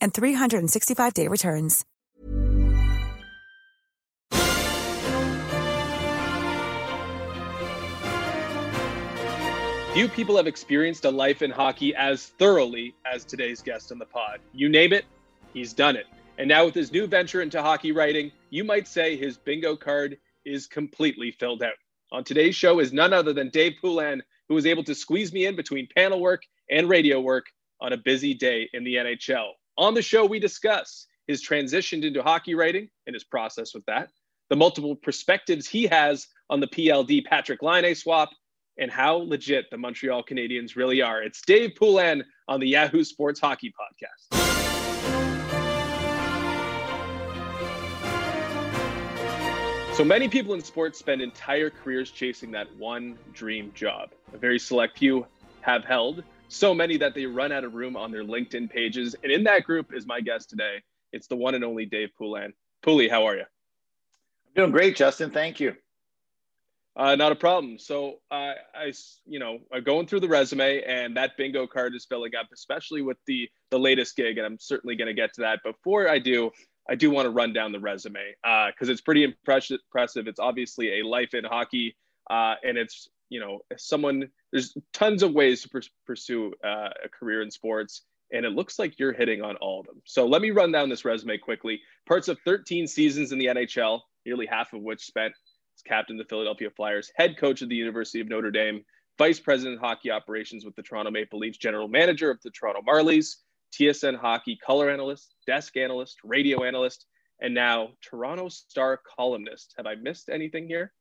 and 365-day returns. Few people have experienced a life in hockey as thoroughly as today's guest on the pod. You name it, he's done it. And now, with his new venture into hockey writing, you might say his bingo card is completely filled out. On today's show is none other than Dave Poulin, who was able to squeeze me in between panel work and radio work on a busy day in the NHL. On the show, we discuss his transition into hockey writing and his process with that, the multiple perspectives he has on the PLD Patrik Laine swap, and how legit the Montreal Canadiens really are. It's Dave Poulin on the Yahoo Sports Hockey Podcast. So many people in sports spend entire careers chasing that one dream job. A very select few have held, so many that they run out of room on their LinkedIn pages. And in that group is my guest today. It's the one and only Dave Poulin. Pooley, how are you? I'm doing great, Justin. Thank you. Uh, not a problem. So uh, I, you know, I'm going through the resume, and that bingo card is filling up, especially with the the latest gig, and I'm certainly going to get to that. Before I do, I do want to run down the resume because uh, it's pretty impressive. It's obviously a life in hockey, uh, and it's you know someone. There's tons of ways to pr- pursue uh, a career in sports, and it looks like you're hitting on all of them. So let me run down this resume quickly. Parts of 13 seasons in the NHL, nearly half of which spent as captain of the Philadelphia Flyers, head coach of the University of Notre Dame, vice president of hockey operations with the Toronto Maple Leafs, general manager of the Toronto Marlies, TSN hockey color analyst, desk analyst, radio analyst, and now Toronto Star columnist. Have I missed anything here?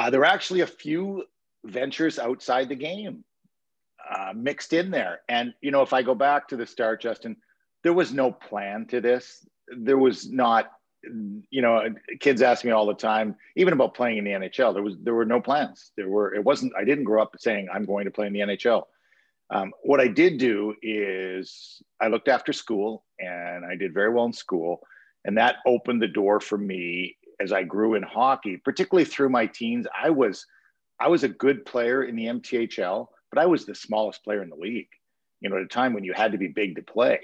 Uh, there are actually a few ventures outside the game uh, mixed in there. And, you know, if I go back to the start, Justin, there was no plan to this. There was not, you know, kids ask me all the time, even about playing in the NHL. There was there were no plans. There were it wasn't. I didn't grow up saying I'm going to play in the NHL. Um, what I did do is I looked after school and I did very well in school. And that opened the door for me as I grew in hockey, particularly through my teens. I was, I was a good player in the MTHL, but I was the smallest player in the league, you know, at a time when you had to be big to play.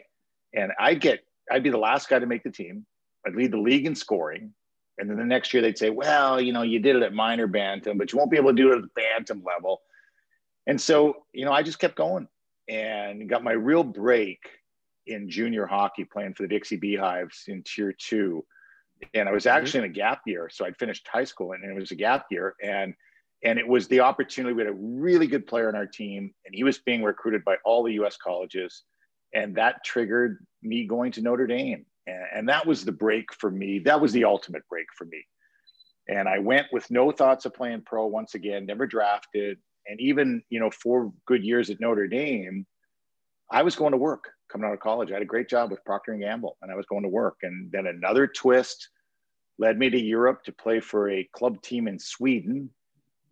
And I'd get, I'd be the last guy to make the team. I'd lead the league in scoring. And then the next year they'd say, well, you know, you did it at minor bantam, but you won't be able to do it at the bantam level. And so, you know, I just kept going and got my real break in junior hockey playing for the Dixie Beehives in tier two. And I was mm-hmm. actually in a gap year. So I'd finished high school and it was a gap year. And and it was the opportunity. We had a really good player on our team, and he was being recruited by all the US colleges. And that triggered me going to Notre Dame. And, and that was the break for me. That was the ultimate break for me. And I went with no thoughts of playing pro once again, never drafted, and even you know four good years at Notre Dame, I was going to work coming out of college. I had a great job with Procter and Gamble, and I was going to work. And then another twist led me to Europe to play for a club team in Sweden,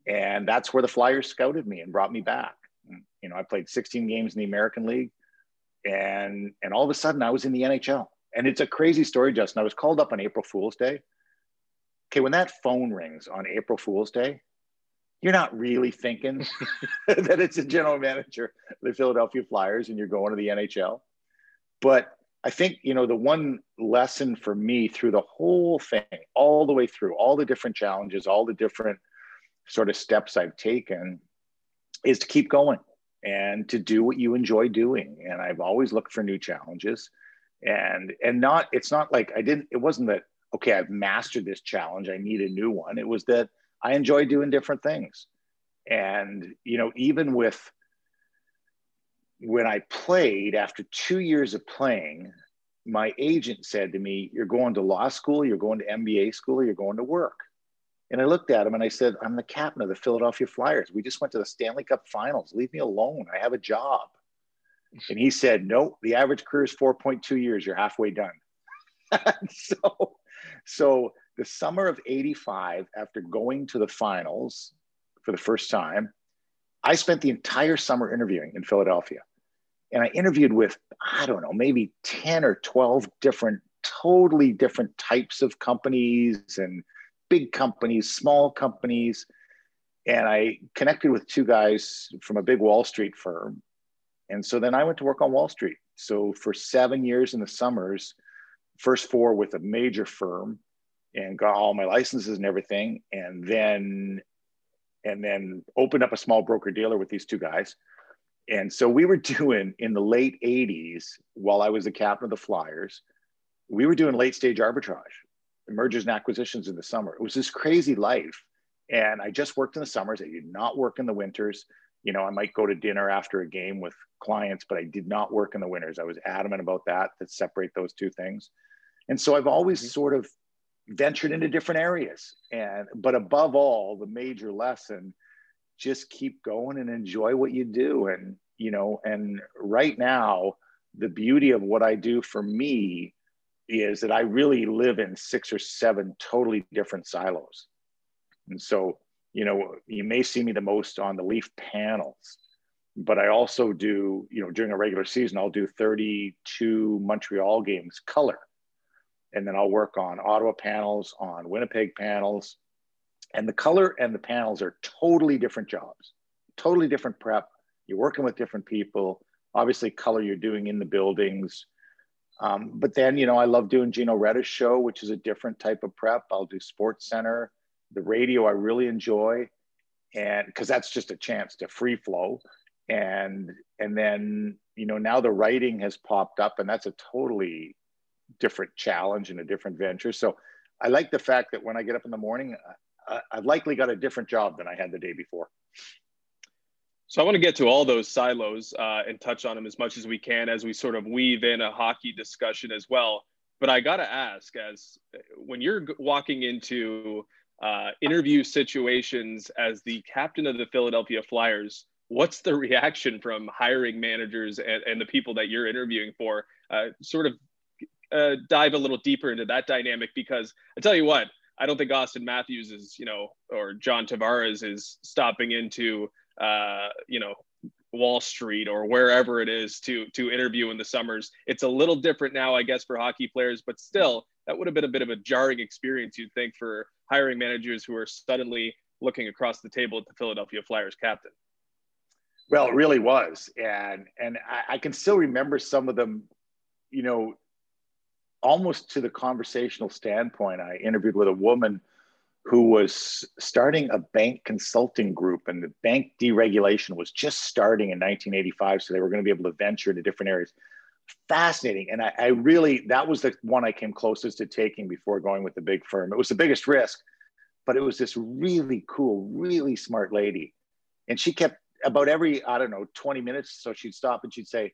and that's where the Flyers scouted me and brought me back. You know, I played 16 games in the American League, and and all of a sudden I was in the NHL. And it's a crazy story, Justin. I was called up on April Fool's Day. Okay, when that phone rings on April Fool's Day, you're not really thinking that it's a general manager of the Philadelphia Flyers and you're going to the NHL. But I think, you know, the one lesson for me through the whole thing, all the way through, all the different challenges, all the different sort of steps I've taken is to keep going and to do what you enjoy doing. And I've always looked for new challenges. and and not it's not like i didn't it wasn't that okay i've mastered this challenge i need a new one it was that i enjoy doing different things. And you know even with when i played after two years of playing my agent said to me you're going to law school you're going to mba school you're going to work. And i looked at him and i said i'm the captain of the philadelphia flyers. We just went to the stanley cup finals. Leave me alone. I have a job. And he said, no, the average career is 4.2 years. You're halfway done. so, so the summer of 85, after going to the finals for the first time, I spent the entire summer interviewing in Philadelphia. And I interviewed with, I don't know, maybe 10 or 12 different, totally different types of companies and big companies, small companies. And I connected with two guys from a big Wall Street firm and so then I went to work on Wall Street. So for seven years in the summers, first four with a major firm and got all my licenses and everything. And then, and then opened up a small broker dealer with these two guys. And so we were doing in the late 80s, while I was the captain of the Flyers, we were doing late stage arbitrage, mergers and acquisitions in the summer. It was this crazy life. And I just worked in the summers. I did not work in the winters you know, I might go to dinner after a game with clients, but I did not work in the winters. I was adamant about that, to separate those two things. And so I've always mm-hmm. sort of ventured into different areas. And, but above all, the major lesson, just keep going and enjoy what you do. And, you know, and right now, the beauty of what I do for me is that I really live in six or seven totally different silos. And so you know, you may see me the most on the Leaf panels, but I also do, you know, during a regular season, I'll do 32 Montreal games color. And then I'll work on Ottawa panels, on Winnipeg panels. And the color and the panels are totally different jobs, totally different prep. You're working with different people. Obviously, color you're doing in the buildings. Um, but then, you know, I love doing Gino Reda's show, which is a different type of prep. I'll do Sports Center the radio I really enjoy, and because that's just a chance to free flow, and and then you know now the writing has popped up, and that's a totally different challenge and a different venture. So I like the fact that when I get up in the morning, I, I've likely got a different job than I had the day before. So I want to get to all those silos uh, and touch on them as much as we can as we sort of weave in a hockey discussion as well. But I got to ask, as when you're walking into uh, interview situations as the captain of the Philadelphia Flyers, what's the reaction from hiring managers and, and the people that you're interviewing for? Uh, sort of uh, dive a little deeper into that dynamic because I tell you what, I don't think Auston Matthews is, you know, or John Tavares is stopping into, uh, you know, Wall Street or wherever it is to to interview in the summers. It's a little different now, I guess, for hockey players, but still, that would have been a bit of a jarring experience, you'd think, for hiring managers who are suddenly looking across the table at the Philadelphia Flyers captain. Well, it really was, and and I, I can still remember some of them. You know, almost to the conversational standpoint. I interviewed with a woman who was starting a bank consulting group, and the bank deregulation was just starting in 1985, so they were going to be able to venture into different areas fascinating. And I, I, really, that was the one I came closest to taking before going with the big firm. It was the biggest risk, but it was this really cool, really smart lady. And she kept about every, I don't know, 20 minutes. So she'd stop and she'd say,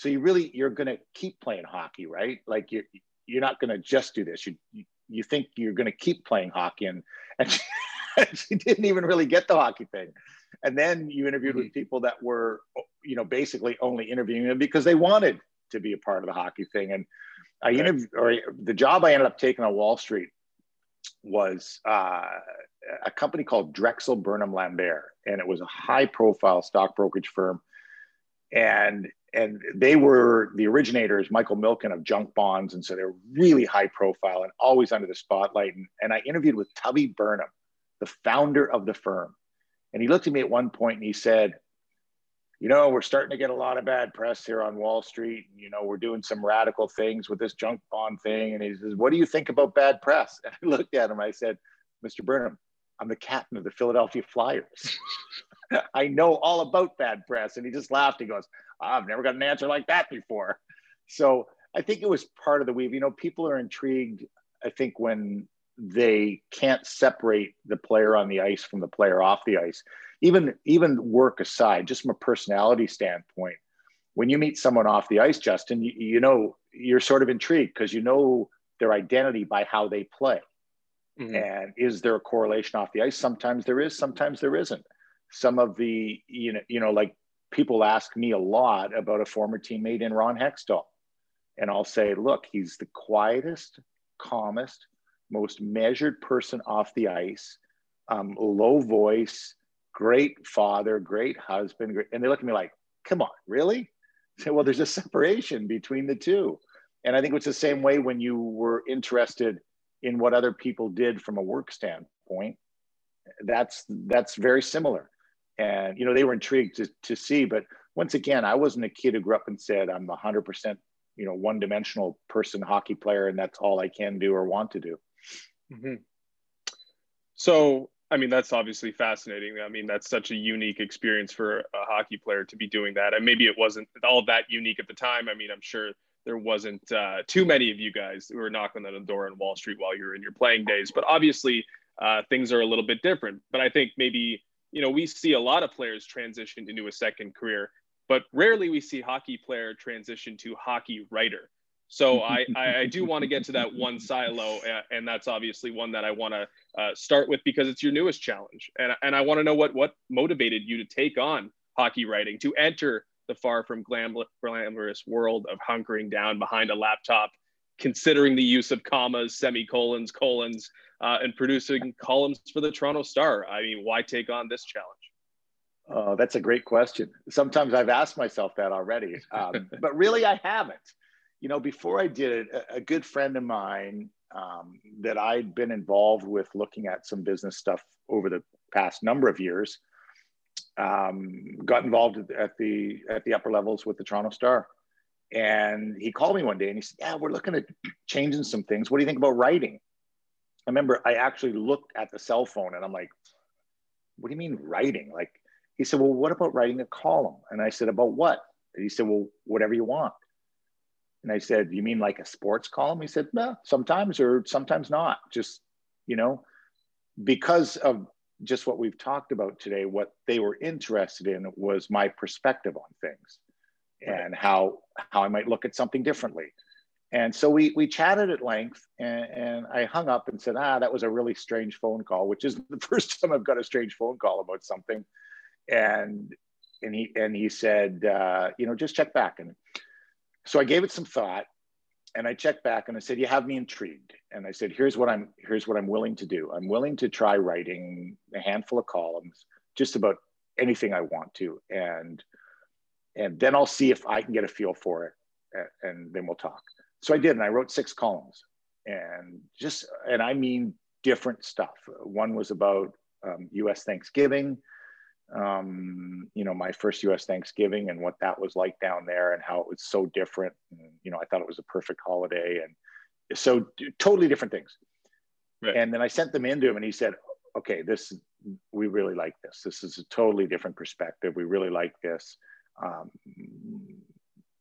so you really, you're going to keep playing hockey, right? Like you're, you're not going to just do this. You, you think you're going to keep playing hockey. And, and she, she didn't even really get the hockey thing. And then you interviewed mm-hmm. with people that were, you know, basically only interviewing them because they wanted to be a part of the hockey thing. And I interviewed, or the job I ended up taking on Wall Street was uh, a company called Drexel Burnham Lambert, and it was a high profile stock brokerage firm. And and they were the originators, Michael Milken of junk bonds, and so they're really high profile and always under the spotlight. And, and I interviewed with Tubby Burnham, the founder of the firm, and he looked at me at one point and he said, you know, we're starting to get a lot of bad press here on Wall Street. You know, we're doing some radical things with this junk bond thing. And he says, What do you think about bad press? And I looked at him. I said, Mr. Burnham, I'm the captain of the Philadelphia Flyers. I know all about bad press. And he just laughed. He goes, I've never got an answer like that before. So I think it was part of the weave. You know, people are intrigued. I think when they can't separate the player on the ice from the player off the ice, even even work aside, just from a personality standpoint. When you meet someone off the ice, Justin, you, you know you're sort of intrigued because you know their identity by how they play. Mm-hmm. And is there a correlation off the ice? Sometimes there is, sometimes there isn't. Some of the, you know, you know, like people ask me a lot about a former teammate in Ron Hextall. And I'll say, look, he's the quietest, calmest, most measured person off the ice, um, low voice, great father, great husband. Great, and they look at me like, come on, really? say, well, there's a separation between the two. And I think it's the same way when you were interested in what other people did from a work standpoint. That's that's very similar. And you know, they were intrigued to, to see, but once again, I wasn't a kid who grew up and said I'm a hundred percent, you know, one-dimensional person hockey player, and that's all I can do or want to do. Mm-hmm. So I mean, that's obviously fascinating. I mean, that's such a unique experience for a hockey player to be doing that. And maybe it wasn't all that unique at the time. I mean, I'm sure there wasn't uh, too many of you guys who were knocking on the door on Wall Street while you were in your playing days. But obviously, uh, things are a little bit different. But I think maybe, you know, we see a lot of players transition into a second career, but rarely we see hockey player transition to hockey writer. So I, I, do want to get to that one silo, and that's obviously one that I want to uh, start with because it's your newest challenge, and and I want to know what what motivated you to take on hockey writing, to enter the far from glamorous world of hunkering down behind a laptop, considering the use of commas, semicolons, colons, uh, and producing columns for the Toronto Star. I mean, why take on this challenge? Oh, that's a great question. Sometimes I've asked myself that already, um, but really I haven't you know, before I did it, a, a good friend of mine um, that I'd been involved with looking at some business stuff over the past number of years um, got involved at the at the upper levels with the Toronto Star. And he called me one day and he said, Yeah, we're looking at changing some things. What do you think about writing? I remember I actually looked at the cell phone and I'm like, What do you mean writing? Like, he said, Well, what about writing a column? And I said, About what? And he said, Well, whatever you want. And I said, You mean like a sports column? He said, No, sometimes or sometimes not. Just, you know, because of just what we've talked about today, what they were interested in was my perspective on things and how how I might look at something differently. And so we we chatted at length and, and I hung up and said, ah, that was a really strange phone call, which is the first time I've got a strange phone call about something. And and he and he said, uh, you know, just check back. And so I gave it some thought and I checked back and I said, you have me intrigued. And I said, here's what I'm, here's what I'm willing to do. I'm willing to try writing a handful of columns, just about anything I want to. And, and then I'll see if I can get a feel for it and then we'll talk. So I did. And I wrote six columns and just, and I mean different stuff. One was about um, US Thanksgiving um, you know, my first U.S. Thanksgiving and what that was like down there and how it was so different. And, you know, I thought it was a perfect holiday and so totally different things. Right. And then I sent them into him and he said, okay, this, we really like this. This is a totally different perspective. We really like this. Um,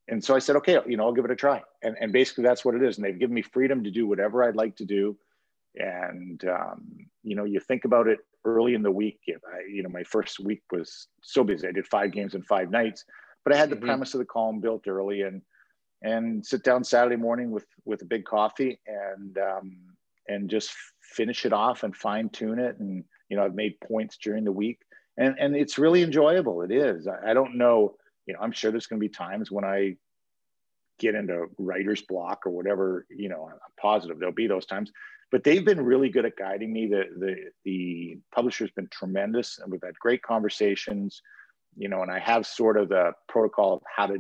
and so I said, okay, you know, I'll give it a try. And, and basically that's what it is. And they've given me freedom to do whatever I'd like to do. And, um, you know, you think about it early in the week. I, you know, my first week was so busy. I did five games in five nights, but I had the mm-hmm. premise of the column built early and and sit down Saturday morning with with a big coffee and um, and just finish it off and fine tune it. And you know, I've made points during the week, and and it's really enjoyable. It is. I, I don't know. You know, I'm sure there's going to be times when I get into writer's block or whatever. You know, I'm positive there'll be those times but they've been really good at guiding me. The the the publisher's been tremendous, and we've had great conversations. You know, and I have sort of the protocol of how to,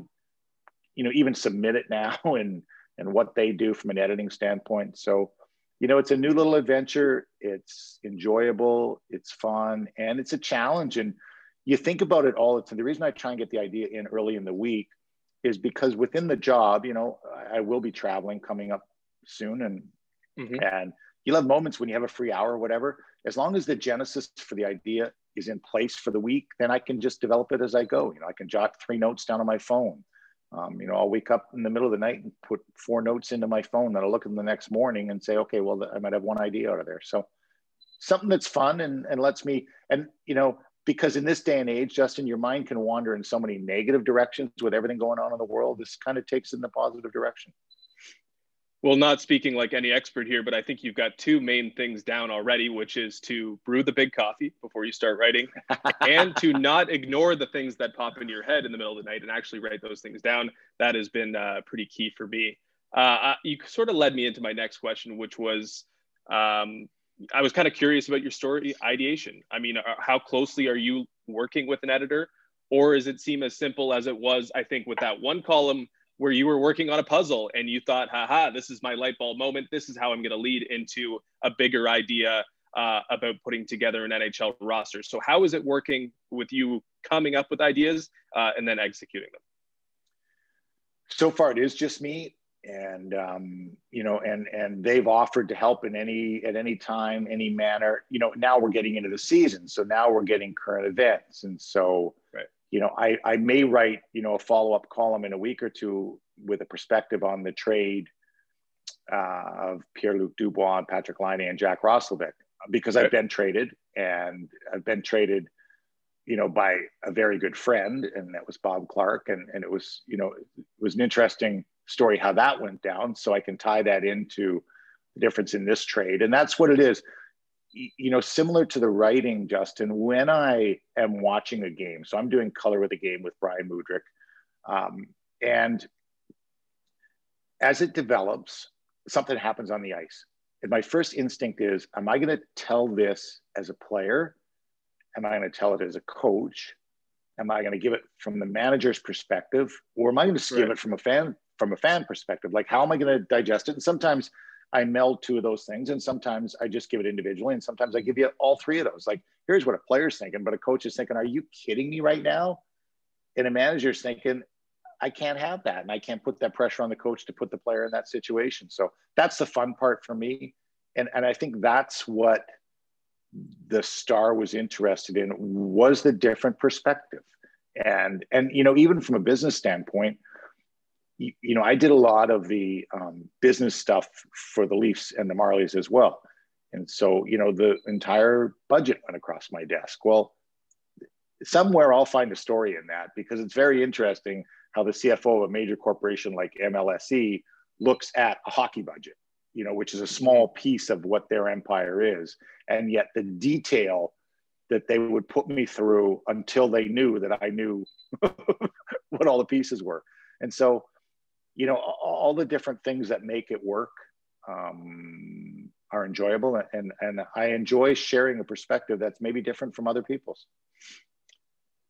you know, even submit it now and and what they do from an editing standpoint. So, you know, it's a new little adventure. It's enjoyable. It's fun, and it's a challenge. And you think about it all the time. The reason I try and get the idea in early in the week is because within the job, you know, I will be traveling coming up soon, and Mm-hmm. And you'll have moments when you have a free hour or whatever. As long as the genesis for the idea is in place for the week, then I can just develop it as I go. You know, I can jot three notes down on my phone. Um, you know, I'll wake up in the middle of the night and put four notes into my phone that I'll look at the next morning and say, okay, well, I might have one idea out of there. So something that's fun and, and lets me, and, you know, because in this day and age, Justin, your mind can wander in so many negative directions with everything going on in the world. This kind of takes it in the positive direction well, not speaking like any expert here, but I think you've got two main things down already, which is to brew the big coffee before you start writing and to not ignore the things that pop into your head in the middle of the night and actually write those things down. That has been uh, pretty key for me. Uh, you sort of led me into my next question, which was um, I was kind of curious about your story ideation. I mean, uh, how closely are you working with an editor? Or does it seem as simple as it was, I think, with that one column? where you were working on a puzzle and you thought, haha, this is my light bulb moment. This is how I'm going to lead into a bigger idea uh, about putting together an NHL roster. So, how is it working with you coming up with ideas uh, and then executing them? So far, it is just me, and um, you know, and and they've offered to help in any at any time, any manner. You know, now we're getting into the season, so now we're getting current events, and so right. you know, I, I may write, you know, a follow-up column in a week or two with a perspective on the trade uh, of Pierre-Luc Dubois and Patrik Laine and Jack Roslovic because I've been traded and I've been traded, you know, by a very good friend and that was Bob Clarke. And, and it was, you know, it was an interesting story how that went down. So I can tie that into the difference in this trade. And that's what it is you know, similar to the writing, Justin, when I am watching a game, so I'm doing color with a game with Brian Mudryk, um, and as it develops, something happens on the ice. And my first instinct is, am I going to tell this as a player? Am I going to tell it as a coach? Am I going to give it from the manager's perspective, or am I going to right. give it from a fan from a fan perspective? Like, how am I going to digest it? And sometimes I meld two of those things. And sometimes I just give it individually. And sometimes I give you all three of those. Like, here's what a player's thinking, but a coach is thinking, are you kidding me right now? And a manager's thinking, I can't have that. And I can't put that pressure on the coach to put the player in that situation. So that's the fun part for me. And, and I think that's what the star was interested in was the different perspective. And, and, you know, even from a business standpoint, you, know, I did a lot of the um, business stuff for the Leafs and the Marlies as well. And so, you know, the entire budget went across my desk. Well, somewhere I'll find a story in that because it's very interesting how the CFO of a major corporation like MLSE looks at a hockey budget, you know, which is a small piece of what their empire is. And yet the detail that they would put me through until they knew that I knew what all the pieces were. And so you know all the different things that make it work um, are enjoyable and and i enjoy sharing a perspective that's maybe different from other people's.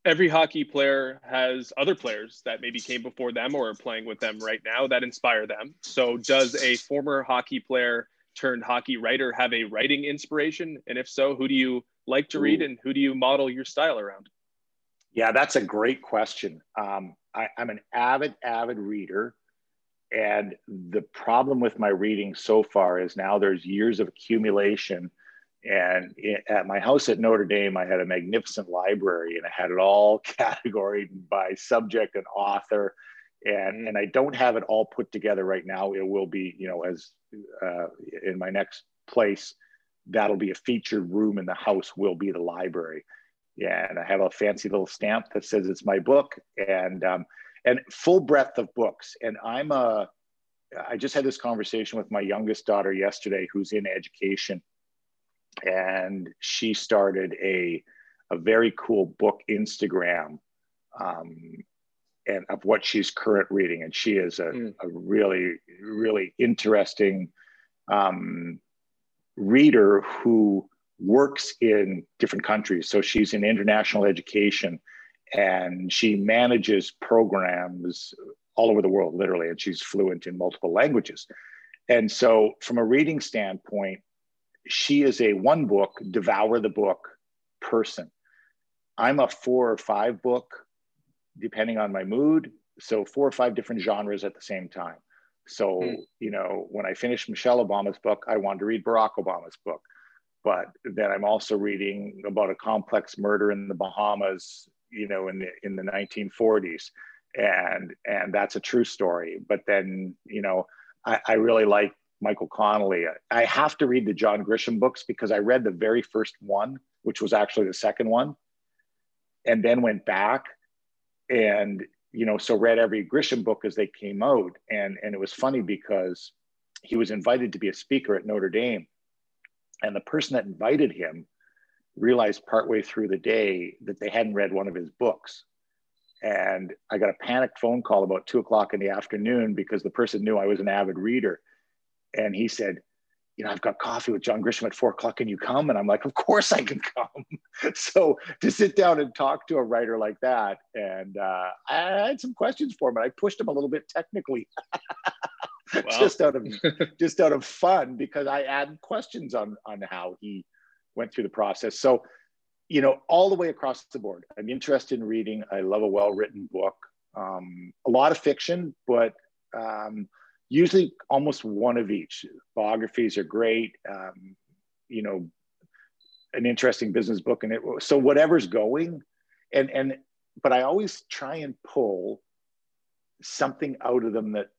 Every hockey player has other players that maybe came before them or are playing with them right now that inspire them. So does a former hockey player turned hockey writer have a writing inspiration? And if so who do you like to read and who do you model your style around? Yeah that's a great question. Um, I, i'm an avid avid reader and the problem with my reading so far is now there's years of accumulation. And at my house at Notre Dame, I had a magnificent library and I had it all categorized by subject and author. And, and I don't have it all put together right now. It will be, you know, as uh, in my next place, that'll be a featured room in the house, will be the library. Yeah, and I have a fancy little stamp that says it's my book. And um, and full breadth of books. And I'm a, I just had this conversation with my youngest daughter yesterday, who's in education, and she started a a very cool book Instagram, um, and of what she's current reading, and she is a, mm. a really really interesting um, reader who works in different countries. So she's in international education and she manages programs all over the world, literally, and she's fluent in multiple languages. And so, from a reading standpoint, she is a one book, devour the book person. I'm a four or five book, depending on my mood. So, four or five different genres at the same time. So, mm. you know, when I finished Michelle Obama's book, I wanted to read Barack Obama's book. But then I'm also reading about a complex murder in the Bahamas you know, in the in the 1940s. and and that's a true story. But then you know, I, I really like Michael Connelly. I have to read the John Grisham books because I read the very first one, which was actually the second one, and then went back and you know so read every Grisham book as they came out, and and it was funny because he was invited to be a speaker at Notre Dame, and the person that invited him realized partway through the day that they hadn't read one of his books and I got a panicked phone call about two o'clock in the afternoon because the person knew I was an avid reader. And he said, You know, I've got coffee with John Grisham at four o'clock. Can you come? And I'm like, Of course I can come. so to sit down and talk to a writer like that, and uh, I had some questions for him, and I pushed him a little bit technically. just out of just out of fun because I had questions on on how he went through the process. So you know, all the way across the board. I'm interested in reading. I love a well written book. Um, a lot of fiction, but um, usually almost one of each. Biographies are great. Um, you know, an interesting business book, and it. So whatever's going, and and but I always try and pull something out of them that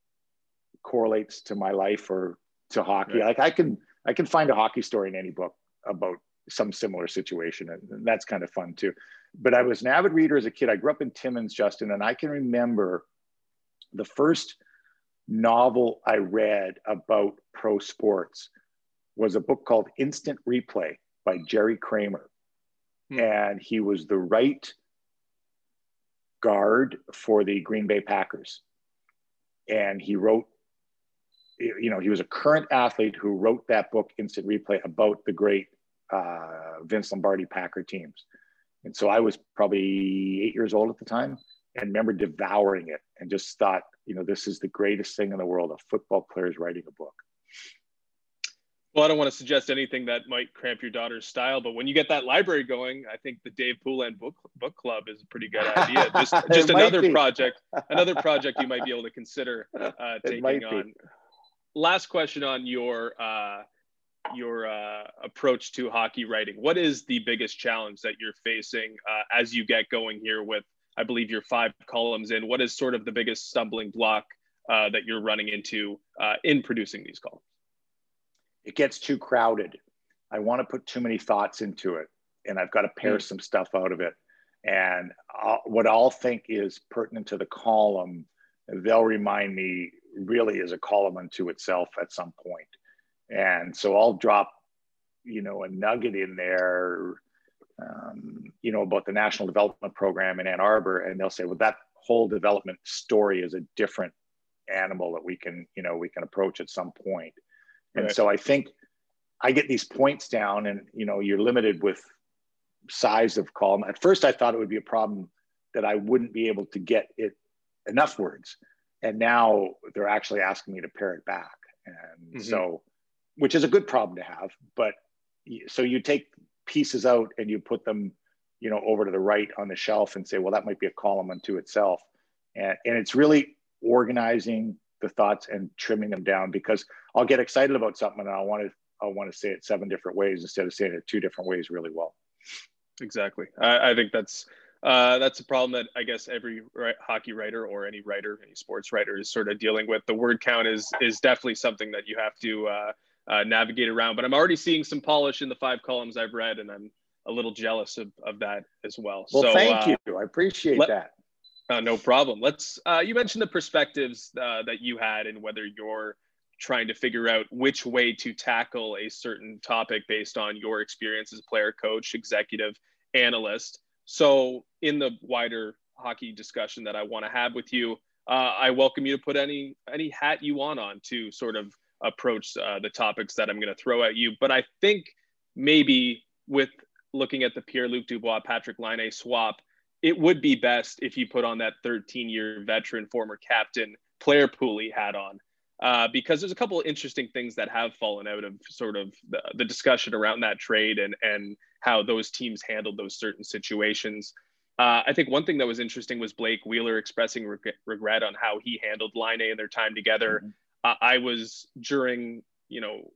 correlates to my life or to hockey. Right. Like I can I can find a hockey story in any book about some similar situation. And that's kind of fun too. But I was an avid reader as a kid. I grew up in Timmins, Justin, and I can remember the first novel I read about pro sports was a book called Instant Replay by Jerry Kramer. Hmm. And he was the right guard for the Green Bay Packers. And he wrote, you know, he was a current athlete who wrote that book, Instant Replay, about the great uh, Vince Lombardi Packer teams. And so I was probably eight years old at the time and remember devouring it and just thought, you know, this is the greatest thing in the world. A football player is writing a book. Well, I don't want to suggest anything that might cramp your daughter's style, but when you get that library going, I think the Dave Poulin book book club is a pretty good idea. Just just another project, another project you might be able to consider uh, taking on. Last question on your uh, your uh, approach to hockey writing. What is the biggest challenge that you're facing uh, as you get going here with, I believe, your five columns in? What is sort of the biggest stumbling block uh, that you're running into uh, in producing these columns? It gets too crowded. I want to put too many thoughts into it, and I've got to pare mm. some stuff out of it. And I'll, what I'll think is pertinent to the column, they'll remind me really is a column unto itself at some point and so I'll drop, you know, a nugget in there, um, you know, about the National Development Program in Ann Arbor, and they'll say, well, that whole development story is a different animal that we can, you know, we can approach at some point. And right. so I think I get these points down, and you know, you're limited with size of column. At first, I thought it would be a problem that I wouldn't be able to get it enough words, and now they're actually asking me to pare it back. And mm-hmm. so which is a good problem to have. But so you take pieces out and you put them, you know, over to the right on the shelf and say, well, that might be a column unto itself. And, and it's really organizing the thoughts and trimming them down because I'll get excited about something and I want to I want to say it seven different ways instead of saying it two different ways really well. Exactly. I, I think that's uh, that's a problem that I guess every hockey writer or any writer, any sports writer is sort of dealing with. The word count is is definitely something that you have to uh, uh, navigate around. But I'm already seeing some polish in the five columns I've read, and I'm a little jealous of, of that as well. Well, so, thank uh, you. I appreciate let, that. Uh, no problem. Let's. Uh, you mentioned the perspectives uh, that you had, and whether you're trying to figure out which way to tackle a certain topic based on your experience as a player, coach, executive, analyst. So, in the wider hockey discussion that I want to have with you, uh, I welcome you to put any any hat you want on to sort of approach uh, the topics that I'm going to throw at you. But I think maybe with looking at the Pierre Luc Dubois, Patrik Laine swap, it would be best if you put on that 13 year veteran, former captain, Claire Pooley hat on. Uh, because there's a couple of interesting things that have fallen out of sort of the, the discussion around that trade and, and how those teams handled those certain situations. Uh, I think one thing that was interesting was Blake Wheeler expressing regret on how he handled Laine and their time together. Mm-hmm. I was during, you know,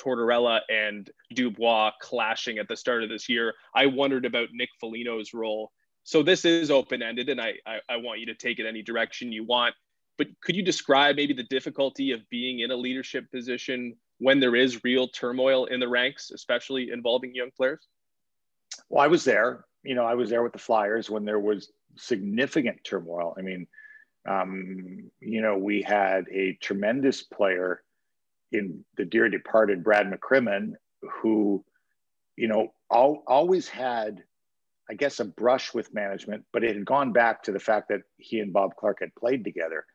Tortorella and Dubois clashing at the start of this year. I wondered about Nick Foligno's role so this is open ended, and I, I I want you to take it any direction you want. But could you describe maybe the difficulty of being in a leadership position when there is real turmoil in the ranks, especially involving young players? Well, I was there. You know, I was there with the Flyers when there was significant turmoil. I mean, um, you know, we had a tremendous player in the dear departed Brad McCrimmon, who, you know, all, always had, I guess, a brush with management, but it had gone back to the fact that he and Bob Clarke had played together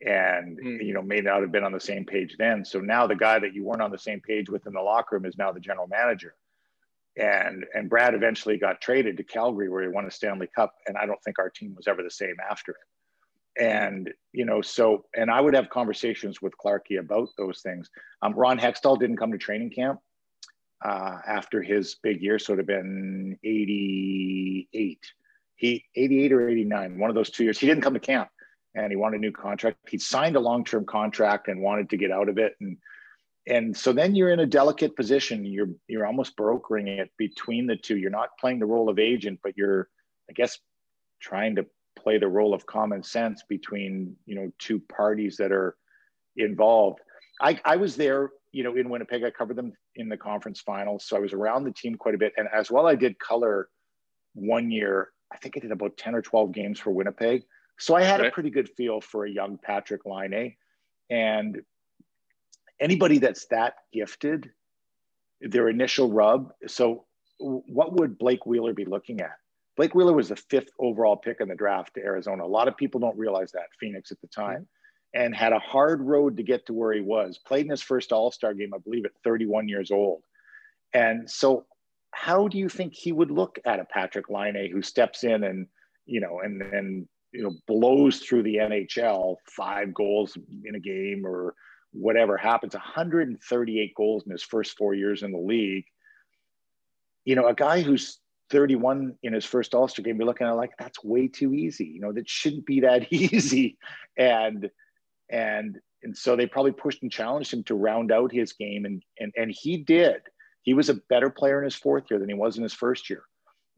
and, mm. you know, may not have been on the same page then. So now the guy that you weren't on the same page with in the locker room is now the general manager. And, and Brad eventually got traded to Calgary where he won a Stanley Cup. And I don't think our team was ever the same after it and you know so and i would have conversations with clarky about those things. Um, ron hextall didn't come to training camp uh, after his big year so it would have been 88 he 88 or 89 one of those two years. He didn't come to camp and he wanted a new contract. He signed a long-term contract and wanted to get out of it and and so then you're in a delicate position you're you're almost brokering it between the two you're not playing the role of agent but you're i guess trying to play the role of common sense between you know two parties that are involved. I, I was there, you know, in Winnipeg. I covered them in the conference finals, so I was around the team quite a bit. And as well, I did color one year. I think I did about ten or twelve games for Winnipeg, so I had a pretty good feel for a young Patrik Laine. And anybody that's that gifted, their initial rub. So, what would Blake Wheeler be looking at? Blake Wheeler was the fifth overall pick in the draft to Arizona. A lot of people don't realize that, Phoenix at the time, and had a hard road to get to where he was. Played in his first All Star game, I believe, at 31 years old. And so, how do you think he would look at a Patrik Laine who steps in and, you know, and then, you know, blows through the NHL, five goals in a game or whatever happens, 138 goals in his first four years in the league? You know, a guy who's 31 in his first All Star game, you're looking at like that's way too easy. You know, that shouldn't be that easy. And and and so they probably pushed and challenged him to round out his game, and and and he did. He was a better player in his fourth year than he was in his first year,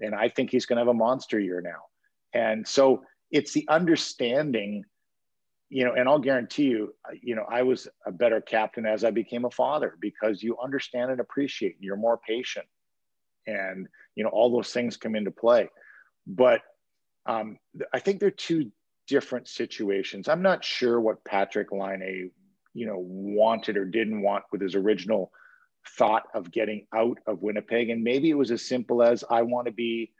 and I think he's going to have a monster year now. And so it's the understanding, you know, and I'll guarantee you, you know, I was a better captain as I became a father because you understand and appreciate. You're more patient, and you know all those things come into play. But um, i think they're two different situations. I'm not sure what patrik laine you know wanted or didn't want with his original thought of getting out of winnipeg. And maybe it was as simple as i want to be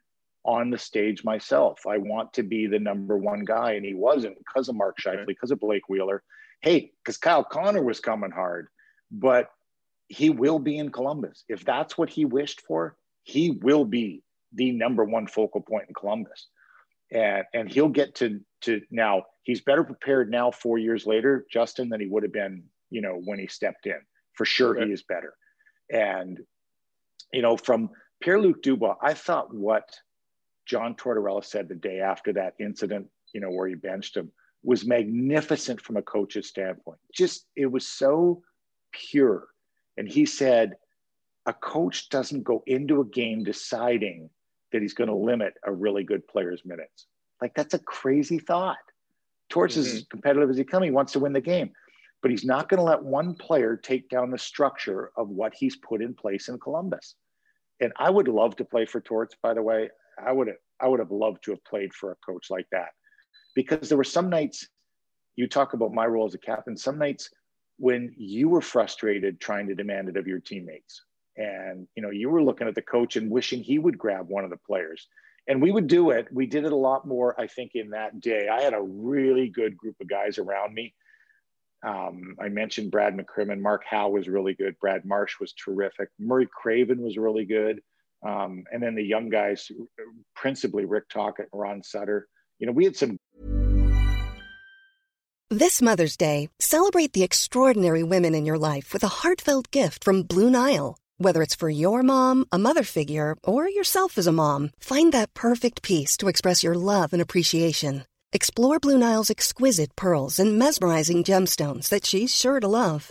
on the stage myself i want to be the number one guy and he wasn't because of mark Scheifele, because of blake wheeler hey because kyle connor was coming hard but he will be in columbus if that's what he wished for he will be the number one focal point in Columbus. And, and he'll get to, to now, he's better prepared now, four years later, Justin, than he would have been, you know, when he stepped in. For sure, he is better. And, you know, from Pierre Luc Dubois, I thought what John Tortorella said the day after that incident, you know, where he benched him was magnificent from a coach's standpoint. Just, it was so pure. And he said, a coach doesn't go into a game deciding that he's going to limit a really good player's minutes. Like that's a crazy thought. Torts mm-hmm. as competitive as he comes, he wants to win the game, but he's not going to let one player take down the structure of what he's put in place in Columbus. And I would love to play for Torts, by the way. I would have, I would have loved to have played for a coach like that, because there were some nights. You talk about my role as a captain. Some nights when you were frustrated trying to demand it of your teammates. And you know you were looking at the coach and wishing he would grab one of the players. And we would do it. We did it a lot more i think in that day. I had a really good group of guys around me. Um, i mentioned brad mccrimmon. Mark howe was really good. Brad marsh was terrific. Murray craven was really good um, and then the young guys principally rick tocchet and ron sutter you know we had some this mother's day celebrate the extraordinary women in your life with a heartfelt gift from blue nile whether it's for your mom, a mother figure, or yourself as a mom, find that perfect piece to express your love and appreciation. Explore Blue Nile's exquisite pearls and mesmerizing gemstones that she's sure to love.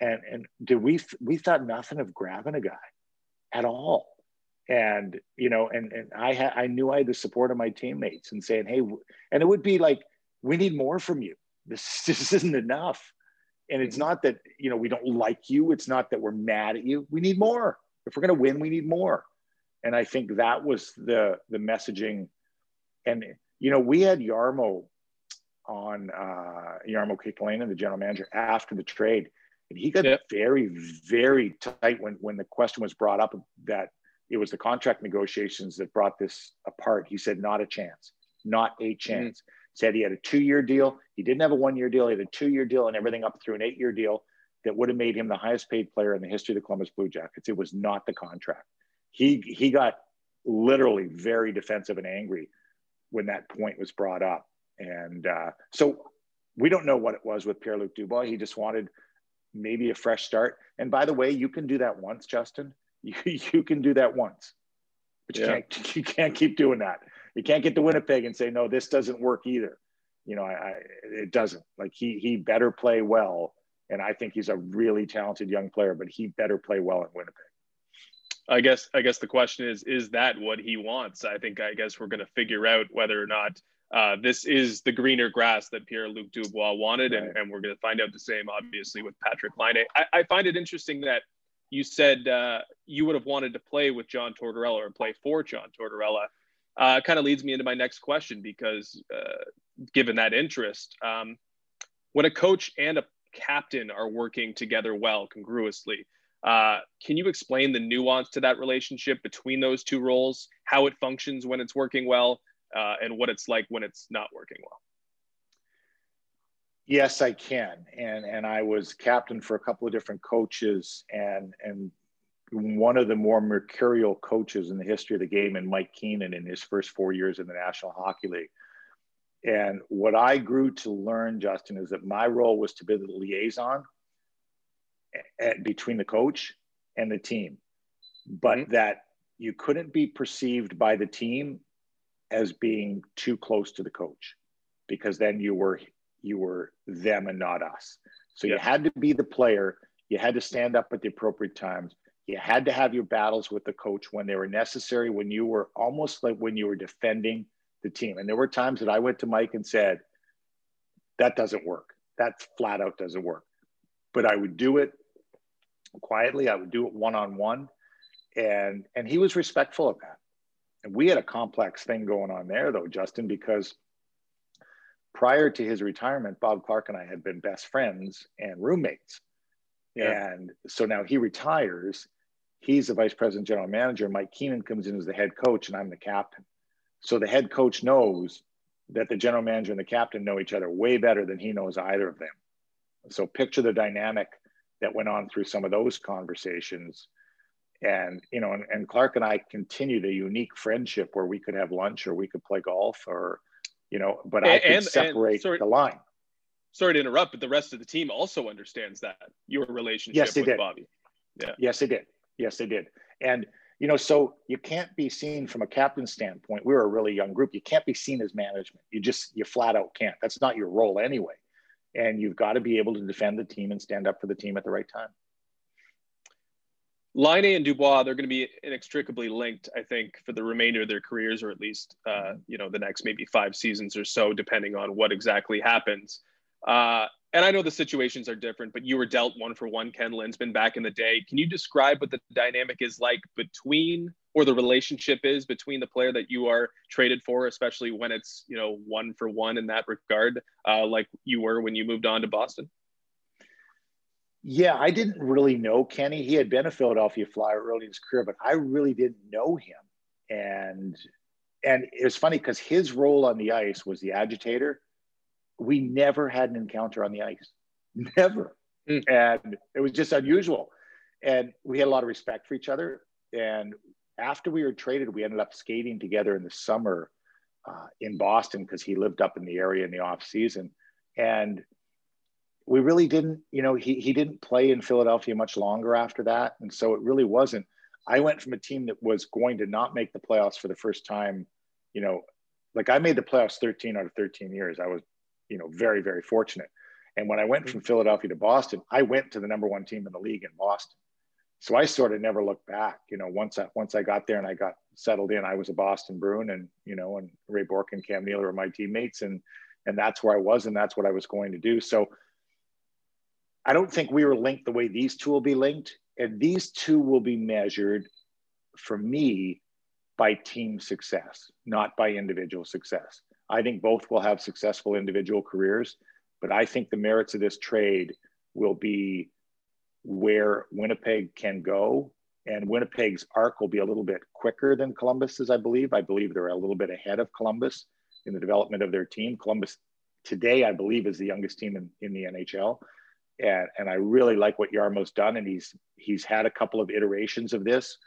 And and did we we thought nothing of grabbing a guy at all. And you know, and and I had I knew I had the support of my teammates and saying, hey, and it would be like, we need more from you. This this isn't enough. And it's not that you know we don't like you. It's not that we're mad at you. We need more. If we're going to win, we need more. And I think that was the the messaging. And you know, we had Jarmo on uh, Jarmo Kekalainen, the general manager, after the trade, and he got Yep. very, very tight when when the question was brought up that it was the contract negotiations that brought this apart. He said, "Not a chance, not a chance." Said he had a two-year deal. He didn't have a one-year deal. He had a two-year deal and everything up through an eight-year deal that would have made him the highest-paid player in the history of the Columbus Blue Jackets. It was not the contract. He he got literally very defensive and angry when that point was brought up. And uh, so we don't know what it was with Pierre Luc Dubois. He just wanted maybe a fresh start. And by the way, you can do that once, Justin. You, you can do that once, but you Yeah. can't you can't keep doing that. You can't get to Winnipeg and say no, this doesn't work either. You know, I, I it doesn't. Like he he better play well, and I think he's a really talented young player, but he better play well in Winnipeg. I guess I guess the question is is that what he wants? I think I guess we're going to figure out whether or not uh, this is the greener grass that Pierre Luc Dubois wanted, and, Right. and we're going to find out the same, obviously, with Patrik Laine. I, I find it interesting that you said uh, you would have wanted to play with John Tortorella or play for John Tortorella. Uh, kind of leads me into my next question because, uh, given that interest, um, when a coach and a captain are working together well, congruously, uh, can you explain the nuance to that relationship between those two roles, how it functions when it's working well, uh, and what it's like when it's not working well? Yes, I can. And and I was captain for a couple of different coaches and and one of the more mercurial coaches in the history of the game and Mike Keenan in his first 4 years in the National Hockey League. And what I grew to learn Justin is that my role was to be the liaison at, between the coach and the team. But Mhm. that you couldn't be perceived by the team as being too close to the coach because then you were you were them and not us. So you had to be the player. You had to stand up at the appropriate times. You had to have your battles with the coach when they were necessary, when you were almost like when you were defending the team. And there were times that I went to Mike and said, that doesn't work. That flat out doesn't work. But I would do it quietly. I would do it one on one. And and he was respectful of that. We had a complex thing going on there though, Justin, because prior to his retirement, Bob Clarke and I had been best friends and roommates. Yeah. And so now he retires. He's the vice president, general manager. Mike Keenan comes in as the head coach, and I'm the captain. So the head coach knows that the general manager and the captain know each other way better than he knows either of them. So picture the dynamic that went on through some of those conversations. And, you know, and, and Clarke and I continued a unique friendship where we could have lunch or we could play golf or, you know, but I And- could and- and separate sorry- the line. Sorry to interrupt, but the rest of the team also understands that your relationship Yes, they with did. Bobby. yeah Yes, they did. Yes, they did. And you know, so you can't be seen from a captain standpoint. We were a really young group. You can't be seen as management. You just you flat out can't. That's not your role anyway. And you've got to be able to defend the team and stand up for the team at the right time. Laine and Dubois, they're going to be inextricably linked, I think, for the remainder of their careers, or at least, uh, you know, the next maybe five seasons or so, depending on what exactly happens. Uh, and I know the situations are different, but you were dealt one for one Ken Linseman back in the day. Can you describe what the dynamic is like between, or the relationship is between the player that you are traded for, especially when it's, you know, one for one in that regard, uh, like you were when you moved on to Boston? Yeah, I didn't really know Kenny. He had been a Philadelphia Flyer early in his career, but I really didn't know him. And and it was funny because his role on the ice was the agitator. We never had an encounter on the ice, never, mm. and it was just unusual. And we had a lot of respect for each other. And after we were traded, we ended up skating together in the summer uh, in Boston because he lived up in the area in the off season, and we really didn't. You know, he he didn't play in Philadelphia much longer after that, and so it really wasn't. I went from a team that was going to not make the playoffs for the first time. You know, like I made the playoffs 13 out of 13 years. I was, you know, very very fortunate. And when I went from Philadelphia to Boston, I went to the number one team in the league in Boston so I sort of never looked back. You know, once I once I got there and I got settled in, I was a Boston Bruin, and you know, and Ray Bourque and Cam Neely were my teammates, and and that's where I was, and that's what I was going to do. So I don't think we were linked the way these two will be linked, and these two will be measured for me by team success, not by individual success. I think both will have successful individual careers, but I think the merits of this trade will be where Winnipeg can go. And Winnipeg's arc will be a little bit quicker than Columbus's, I believe. I believe they're a little bit ahead of Columbus in the development of their team. Columbus today, I believe, is the youngest team in, in the NHL. And, and I really like what Jarmo's done. And he's he's had a couple of iterations of this.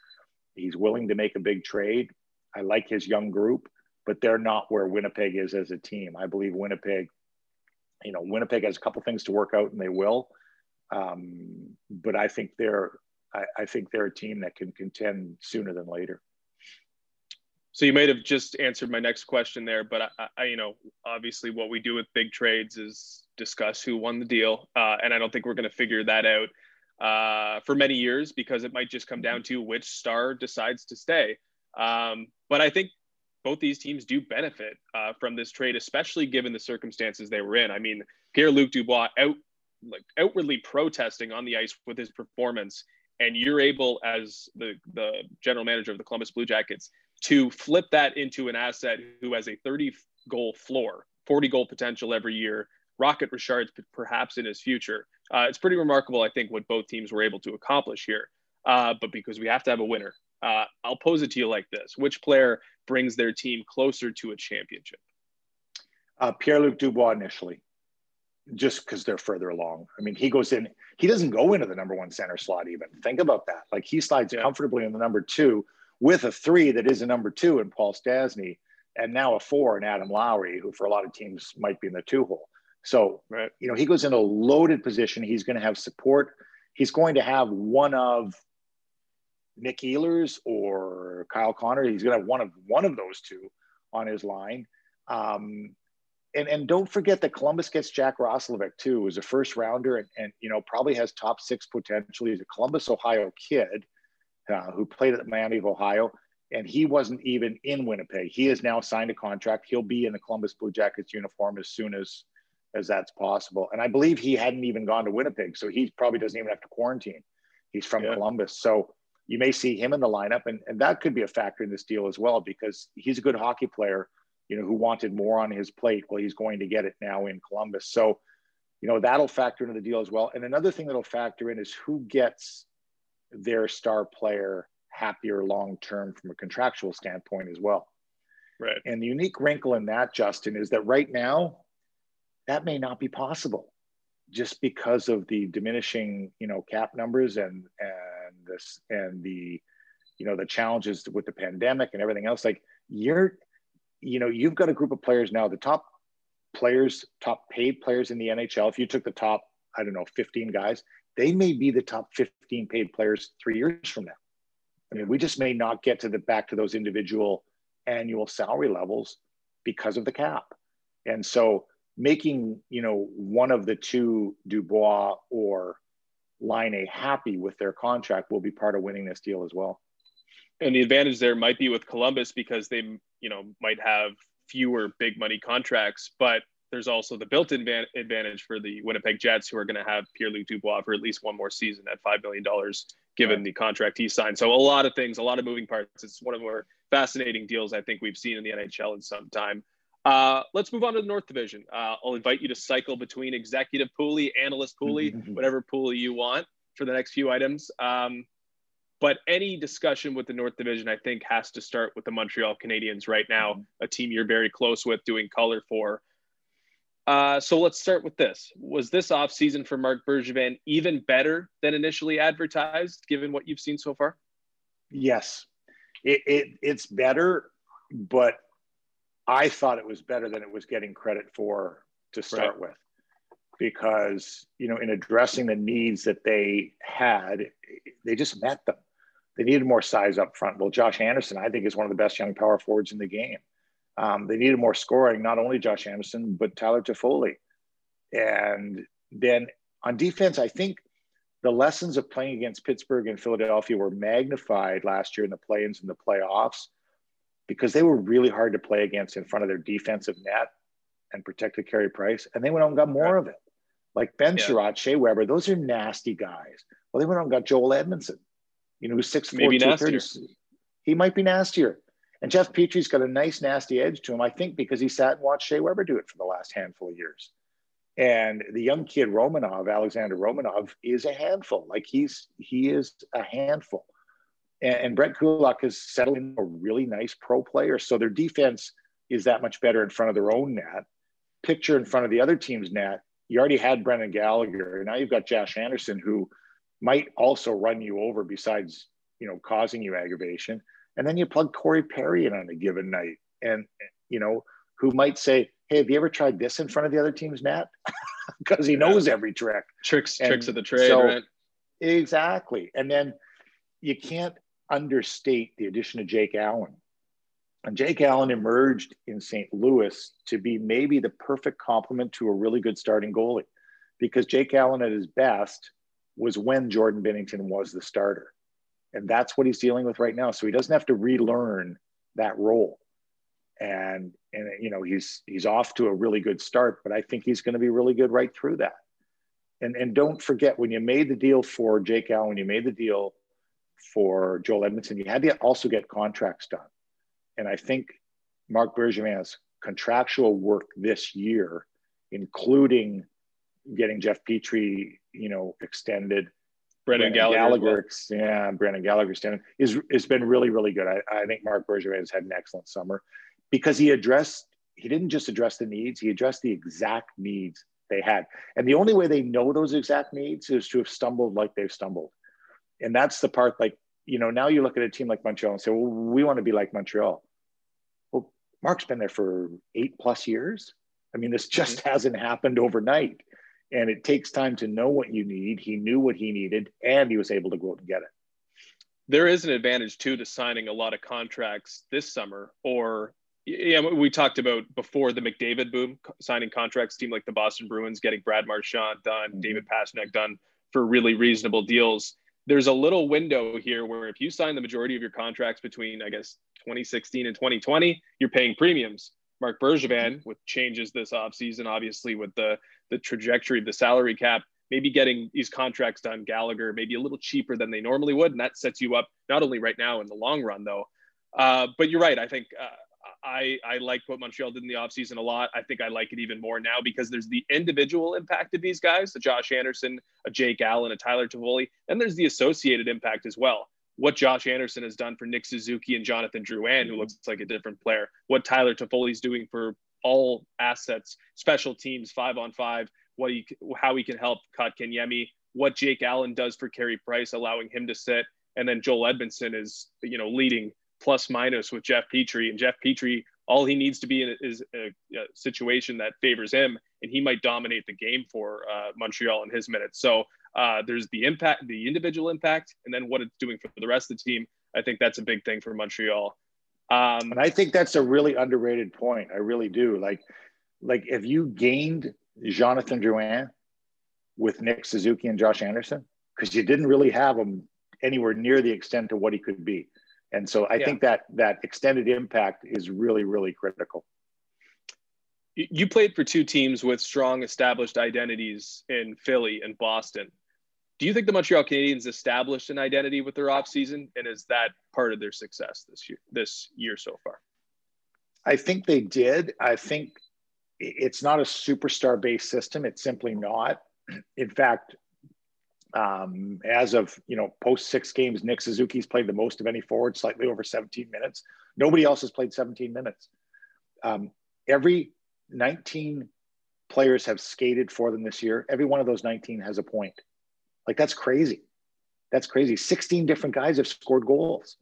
He's willing to make a big trade. I like his young group, but they're not where Winnipeg is as a team. I believe Winnipeg, you know, Winnipeg has a couple things to work out and they will. Um, but I think they're I, I, think they're a team that can contend sooner than later. So you might have just answered my next question there, but I, I you know, obviously what we do with big trades is discuss who won the deal, uh, and I don't think we're going to figure that out uh, for many years because it might just come down to which star decides to stay. Um, but I think both these teams do benefit uh, from this trade, especially given the circumstances they were in. I mean, Pierre Luc Dubois out like outwardly protesting on the ice with his performance and you're able as the the general manager of the Columbus Blue Jackets to flip that into an asset who has a 30 goal floor, 40 goal potential every year, Rocket Richard's perhaps in his future. Uh, it's pretty remarkable, I think, what both teams were able to accomplish here. Uh, but because we have to have a winner, uh, I'll pose it to you like this: Which player brings their team closer to a championship? Uh, Pierre Luc Dubois initially just because they're further along. I mean, he goes in, he doesn't go into the number one center slot even. Think about that. Like he slides yeah. comfortably in the number two with a three that is a number two in Paul Stastny and now a four in Adam Lowry, who for a lot of teams might be in the two hole. So, you know, he goes in a loaded position. He's going to have support. He's going to have one of Nick Ehlers or Kyle Connor. He's going to have one of one of those two on his line. Um, and and don't forget that Columbus gets Jack Roslovic too, who's a first rounder and, and you know probably has top six potential. He's a Columbus, Ohio kid uh, who played at Miami of Ohio, and he wasn't even in Winnipeg. He has now signed a contract. He'll be in the Columbus Blue Jackets uniform as soon as as that's possible. And I believe he hadn't even gone to Winnipeg, so he probably doesn't even have to quarantine. He's from yeah. Columbus, so you may see him in the lineup, and and that could be a factor in this deal as well because he's a good hockey player you know, who wanted more on his plate. Well, he's going to get it now in Columbus. So, you know, that'll factor into the deal as well. And another thing that'll factor in is who gets their star player happier long term from a contractual standpoint as well. Right. And the unique wrinkle in that, Justin, is that right now, that may not be possible just because of the diminishing, you know, cap numbers and and this and the, you know, the challenges with the pandemic and everything else. Like you're you know, you've got a group of players now, the top players, top paid players in the NHL. If you took the top, I don't know, 15 guys, they may be the top 15 paid players three years from now. I mean, we just may not get to the back to those individual annual salary levels because of the cap. And so making, you know, one of the two Dubois or Line A happy with their contract will be part of winning this deal as well. And the advantage there might be with Columbus because they you know might have fewer big money contracts, but there's also the built-in advantage for the Winnipeg Jets, who are going to have Pierre-Luc Dubois for at least one more season at five million dollars, given right. the contract he signed. So a lot of things, a lot of moving parts. It's one of the more fascinating deals I think we've seen in the NHL in some time. Uh, let's move on to the North Division. Uh, I'll invite you to cycle between executive pulley, analyst pulley, whatever pulley you want for the next few items. Um, but any discussion with the North Division, I think, has to start with the Montreal Canadiens right now, a team you're very close with, doing color for. Uh, so let's start with this. Was this offseason for Marc Bergevin even better than initially advertised, given what you've seen so far? Yes, it, it it's better, but I thought it was better than it was getting credit for to start right. with, because you know, in addressing the needs that they had, they just met them. They needed more size up front. Well, Josh Anderson, I think, is one of the best young power forwards in the game. Um, they needed more scoring, not only Josh Anderson, but Tyler Toffoli. And then on defense, I think the lessons of playing against Pittsburgh and Philadelphia were magnified last year in the play-ins and the playoffs because they were really hard to play against in front of their defensive net and protected Carey Price. And they went out and got more of it. Like Ben yeah. Shea Weber, those are nasty guys. Well, they went out and got Joel Edmundson, you know, who's six four, Maybe nastier. He might be nastier. And Jeff Petry's got a nice, nasty edge to him, I think, because he sat and watched Shea Weber do it for the last handful of years. And the young kid Romanov, Alexander Romanov, is a handful. Like he's he is a handful. And, and Brett Kulak has settled in a really nice pro player. So their defense is that much better in front of their own net. Picture in front of the other team's net. You already had Brendan Gallagher. And now you've got Josh Anderson, who might also run you over besides, you know, causing you aggravation. And then you plug Corey Perry in on a given night. And, you know, who might say, Hey, have you ever tried this in front of the other team's net? because he knows every trick. Tricks, and tricks of the trade, so, right? Exactly. And then you can't understate the addition of Jake Allen. And Jake Allen emerged in St. Louis to be maybe the perfect complement to a really good starting goalie because Jake Allen at his best was when Jordan Binnington was the starter. And that's what he's dealing with right now. So he doesn't have to relearn that role. And and you know, he's he's off to a really good start, but I think he's going to be really good right through that. And and don't forget when you made the deal for Jake Allen, you made the deal for Joel Edmundson, you had to also get contracts done. And I think Marc Bergevin's contractual work this year, including getting Jeff Petry, you know, extended. Brendan Gallagher, Gallagher yeah, Brendan Gallagher extended is has been really, really good. I, I think Marc Bergevin has had an excellent summer because he addressed he didn't just address the needs, he addressed the exact needs they had. And the only way they know those exact needs is to have stumbled like they've stumbled. And that's the part like, you know, now you look at a team like Montreal and say, well, we want to be like Montreal. Well, mark's been there for eight plus years. I mean, this just mm-hmm. hasn't happened overnight and it takes time to know what you need. He knew what he needed, and he was able to go out and get it. There is an advantage too to signing a lot of contracts this summer, or yeah, we talked about before the McDavid boom, signing contracts. Team like the Boston Bruins getting Brad Marchand done, mm-hmm. David Pastrnak done for really reasonable deals. There's a little window here where if you sign the majority of your contracts between, I guess, 2016 and 2020, you're paying premiums. Marc Bergevin, with changes this offseason, obviously with the the trajectory of the salary cap, maybe getting these contracts done, Gallagher, maybe a little cheaper than they normally would. And that sets you up not only right now in the long run, though. Uh, but you're right. I think uh, I, I like what Montreal did in the offseason a lot. I think I like it even more now because there's the individual impact of these guys, a Josh Anderson, a Jake Allen, a Tyler Toffoli, and there's the associated impact as well. What Josh Anderson has done for Nick Suzuki and Jonathan Drouin, who looks like a different player, what Tyler Toffoli's doing for all assets, special teams, five on five, what he, how he can help Kotkaniemi, what Jake Allen does for Carey Price, allowing him to sit, and then Joel Edmundson is you know leading plus minus with Jeff Petry, and Jeff Petry, all he needs to be in is a, a situation that favors him, and he might dominate the game for uh, Montreal in his minutes. So uh, there's the impact, the individual impact, and then what it's doing for the rest of the team. I think that's a big thing for Montreal. Um, and I think that's a really underrated point. I really do. Like, like if you gained Jonathan Drouin with Nick Suzuki and Josh Anderson, because you didn't really have him anywhere near the extent of what he could be. And so I yeah. think that that extended impact is really, really critical you played for two teams with strong established identities in Philly and Boston do you think the Montreal Canadiens established an identity with their offseason? And is that part of their success this year, this year so far? I think they did. I think it's not a superstar based system. It's simply not. In fact, um, as of you know, post six games, Nick Suzuki's played the most of any forward, slightly over 17 minutes. Nobody else has played 17 minutes. Um, every 19 players have skated for them this year. Every one of those 19 has a point. Like that's crazy. That's crazy. 16 different guys have scored goals.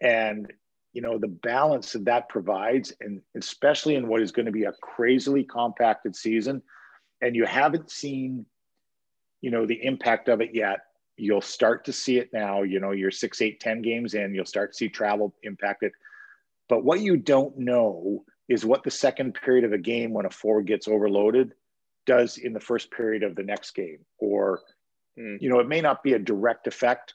And you know the balance that that provides and especially in what is going to be a crazily compacted season and you haven't seen you know the impact of it yet you'll start to see it now you know you're six eight ten games in you'll start to see travel impacted but what you don't know is what the second period of a game when a forward gets overloaded does in the first period of the next game or mm. you know it may not be a direct effect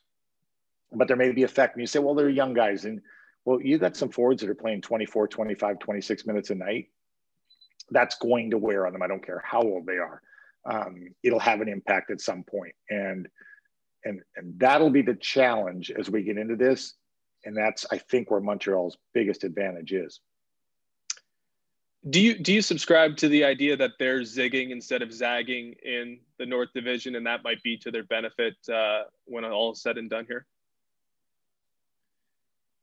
but there may be effect and you say well they're young guys and well, you got some forwards that are playing 24, 25, 26 minutes a night. That's going to wear on them. I don't care how old they are. Um, it'll have an impact at some point. And and and that'll be the challenge as we get into this. And that's I think where Montreal's biggest advantage is. Do you do you subscribe to the idea that they're zigging instead of zagging in the North Division, and that might be to their benefit uh, when all is said and done here?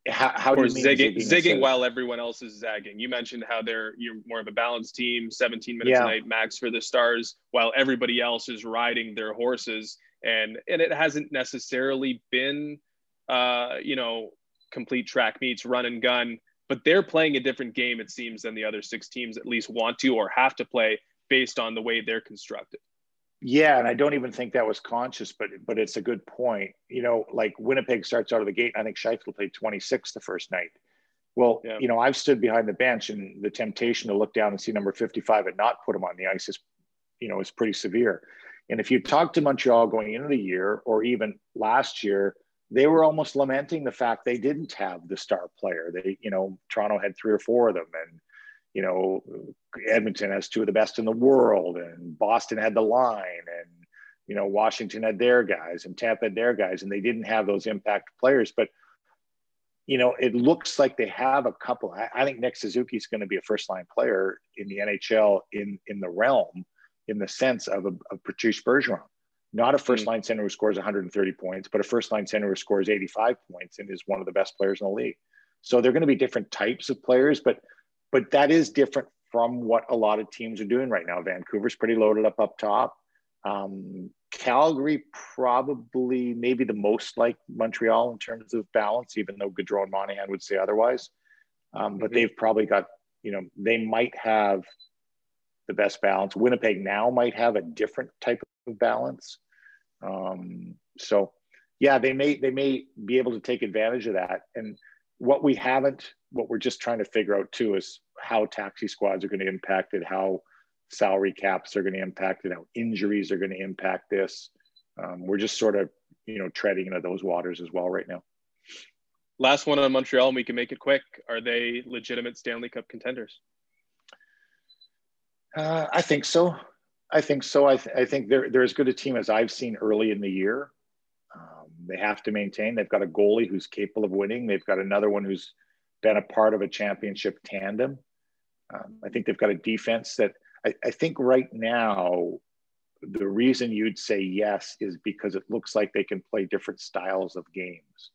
How, how or zigging, zigging, zigging while everyone else is zagging. You mentioned how they're you're more of a balanced team, 17 minutes yeah. a night max for the Stars, while everybody else is riding their horses, and and it hasn't necessarily been, uh, you know, complete track meets, run and gun, but they're playing a different game it seems than the other six teams at least want to or have to play based on the way they're constructed. Yeah, and I don't even think that was conscious, but but it's a good point. You know, like Winnipeg starts out of the gate. I think Scheifele played 26 the first night. Well, yeah. you know, I've stood behind the bench, and the temptation to look down and see number 55 and not put him on the ice is, you know, is pretty severe. And if you talk to Montreal going into the year, or even last year, they were almost lamenting the fact they didn't have the star player. They, you know, Toronto had three or four of them, and you know, Edmonton has two of the best in the world, and Boston had the line, and you know, Washington had their guys, and Tampa had their guys, and they didn't have those impact players. But you know, it looks like they have a couple. I, I think Nick Suzuki is going to be a first line player in the NHL in in the realm, in the sense of a of Patrice Bergeron. Not a first hmm. line center who scores 130 points, but a first line center who scores 85 points and is one of the best players in the league. So they're going to be different types of players, but but that is different from what a lot of teams are doing right now. Vancouver's pretty loaded up up top. Um, Calgary probably maybe the most like Montreal in terms of balance, even though Gaudreau and Monahan would say otherwise. Um, but mm-hmm. they've probably got, you know, they might have the best balance. Winnipeg now might have a different type of balance. Um, so, yeah, they may they may be able to take advantage of that. And what we haven't, what we're just trying to figure out too is how taxi squads are going to impact it, how salary caps are going to impact it, how injuries are going to impact this. Um, we're just sort of, you know, treading into those waters as well right now. Last one on Montreal, and we can make it quick. Are they legitimate Stanley Cup contenders? Uh, I think so. I think so. I, th- I think they're, they're as good a team as I've seen early in the year. Um, they have to maintain. They've got a goalie who's capable of winning. They've got another one who's been a part of a championship tandem. Um, I think they've got a defense that I, I, think right now, the reason you'd say yes is because it looks like they can play different styles of games.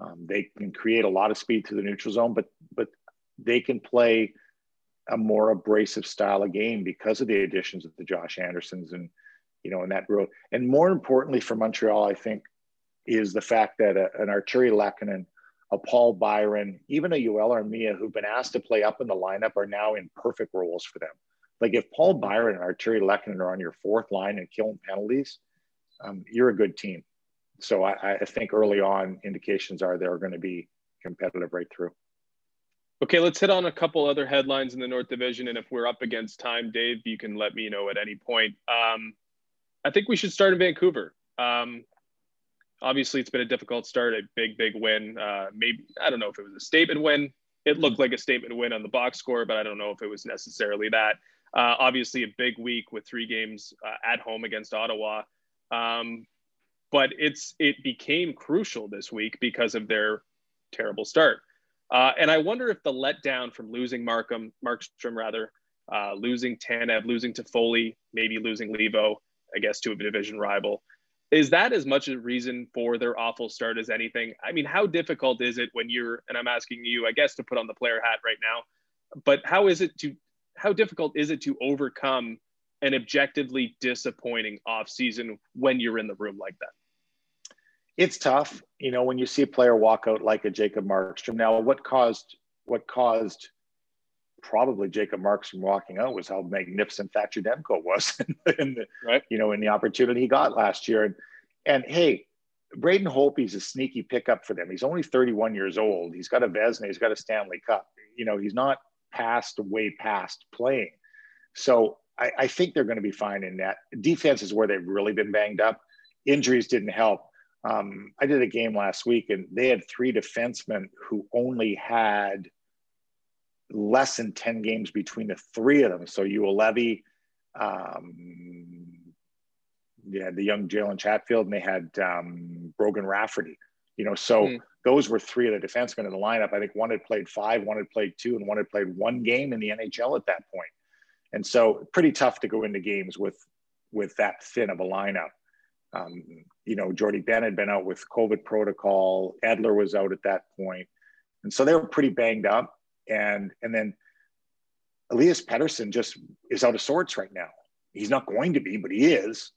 Um, they can create a lot of speed to the neutral zone, but but they can play a more abrasive style of game because of the additions of the Josh Andersons and you know in that row. And more importantly for Montreal, I think is the fact that a, an Artturi Lehkonen, a Paul Byron, even a Yoel Armia, who've been asked to play up in the lineup, are now in perfect roles for them. Like if Paul Byron and Artturi Lehkonen are on your fourth line and killing penalties, um, you're a good team. So I, I think early on indications are they're going to be competitive right through. Okay, let's hit on a couple other headlines in the North Division. And if we're up against time, Dave, you can let me know at any point. Um, I think we should start in Vancouver. Um, obviously it's been a difficult start, a big, big win. Uh, maybe I don't know if it was a statement win. It looked like a statement win on the box score, but I don't know if it was necessarily that. Uh, obviously, a big week with three games uh, at home against Ottawa, um, but it's it became crucial this week because of their terrible start. Uh, and I wonder if the letdown from losing Markham, Markstrom rather, uh, losing Tanev, losing Toffoli, maybe losing Leivo, I guess to a division rival, is that as much a reason for their awful start as anything? I mean, how difficult is it when you're, and I'm asking you, I guess, to put on the player hat right now, but how is it to, how difficult is it to overcome an objectively disappointing offseason when you're in the room like that? It's tough, you know, when you see a player walk out like a Jacob Markstrom. Now, what caused what caused probably Jacob Markstrom walking out was how magnificent Thatcher Demko was in the, right. you know, in the opportunity he got last year. And and hey, Braden Holtby's a sneaky pickup for them. He's only 31 years old. He's got a Vezina. he's got a Stanley Cup. You know, he's not past way past playing. So I, I think they're going to be fine in that. Defense is where they've really been banged up. Injuries didn't help. Um, I did a game last week and they had three defensemen who only had less than 10 games between the three of them. So Juolevi, um, yeah, the young Jalen Chatfield, and they had um, Brogan Rafferty. You know, so mm. those were three of the defensemen in the lineup. I think one had played five, one had played two, and one had played one game in the NHL at that point. And so, pretty tough to go into games with with that thin of a lineup. Um, you know, Jordie Benn had been out with COVID protocol. Edler was out at that point. And so they were pretty banged up. And, and then Elias Pettersson just is out of sorts right now. He's not going to be, but he is.